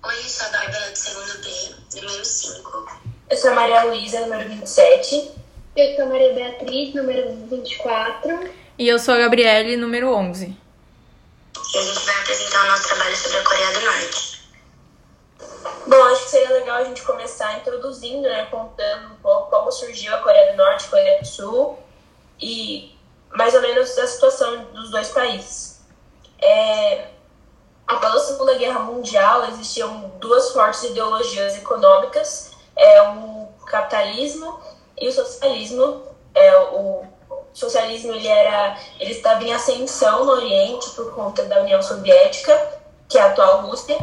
Oi, eu sou a Bárbara do segundo B, número 5. Eu sou a Maria Luísa, número 27. Eu sou a Maria Beatriz, número 24. E eu sou a Gabriele, número 11. E a gente vai apresentar o nosso trabalho sobre a Coreia do Norte. Bom, acho que seria legal a gente começar introduzindo, né, contando um pouco como surgiu a Coreia do Norte e a Coreia do Sul e mais ou menos a situação dos dois países. É, após a Segunda Guerra Mundial, existiam duas fortes ideologias econômicas, é, o capitalismo e o socialismo. É, o socialismo ele era, ele estava em ascensão no Oriente por conta da União Soviética, que é a atual Rússia,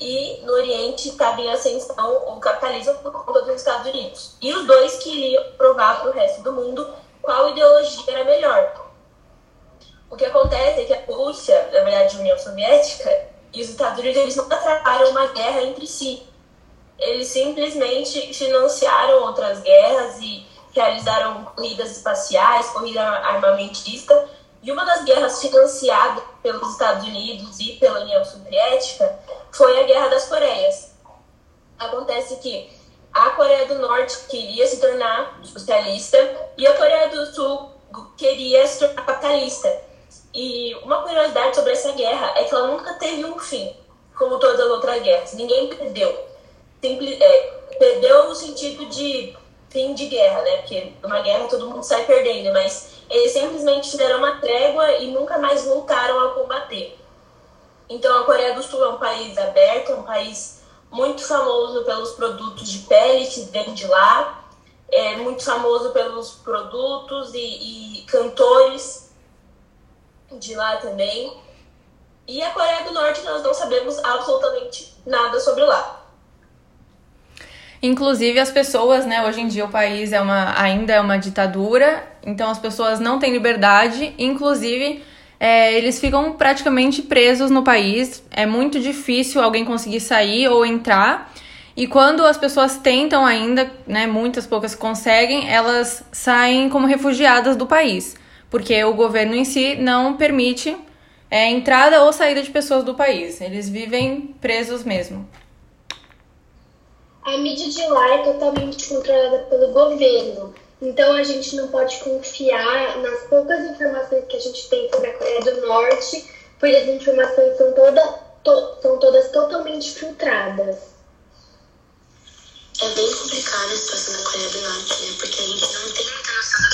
e no Oriente estava em ascensão o capitalismo por conta dos Estados Unidos. E os dois queriam provar para o resto do mundo qual ideologia era melhor. O que acontece é que a Rússia, na verdade a União Soviética, e os Estados Unidos eles não trataram uma guerra entre si. Eles simplesmente financiaram outras guerras e realizaram corridas espaciais, corrida armamentista. E uma das guerras financiadas pelos Estados Unidos e pela União Soviética foi a Guerra das Coreias. Acontece que a Coreia do Norte queria se tornar socialista e a Coreia do Sul queria se tornar capitalista. E uma curiosidade sobre essa guerra é que ela nunca teve um fim, como todas as outras guerras. Ninguém perdeu. Simples, é, perdeu no sentido de fim de guerra, né? Porque numa guerra todo mundo sai perdendo, mas eles simplesmente fizeram uma trégua e nunca mais voltaram a combater. Então a Coreia do Sul é um país aberto, é um país muito famoso pelos produtos de pele que vem de lá, é muito famoso pelos produtos e, e cantores de lá também. E a Coreia do Norte nós não sabemos absolutamente nada sobre lá. Inclusive as pessoas, né, hoje em dia o país é uma, ainda é uma ditadura, então as pessoas não têm liberdade, inclusive é, eles ficam praticamente presos no país. É muito difícil alguém conseguir sair ou entrar. E quando as pessoas tentam ainda, né, muitas poucas conseguem, elas saem como refugiadas do país porque o governo em si não permite é, entrada ou saída de pessoas do país. Eles vivem presos mesmo. A mídia de lá é totalmente controlada pelo governo. Então a gente não pode confiar nas poucas informações que a gente tem sobre a Coreia do Norte, pois as informações são, toda, to, são todas totalmente filtradas. É bem complicada a situação da Coreia do Norte, né? Porque a gente não tem muita noção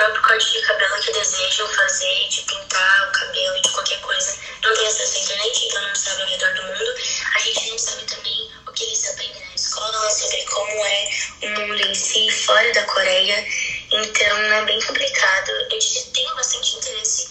próprio corte de cabelo que desejam fazer, de pintar o cabelo, de qualquer coisa. Não tem acesso à internet, então não sabe ao redor do mundo. A gente não sabe também o que eles aprendem na escola, sobre como é o mundo em si, fora da Coreia. Então é bem complicado. Eu tenho bastante interesse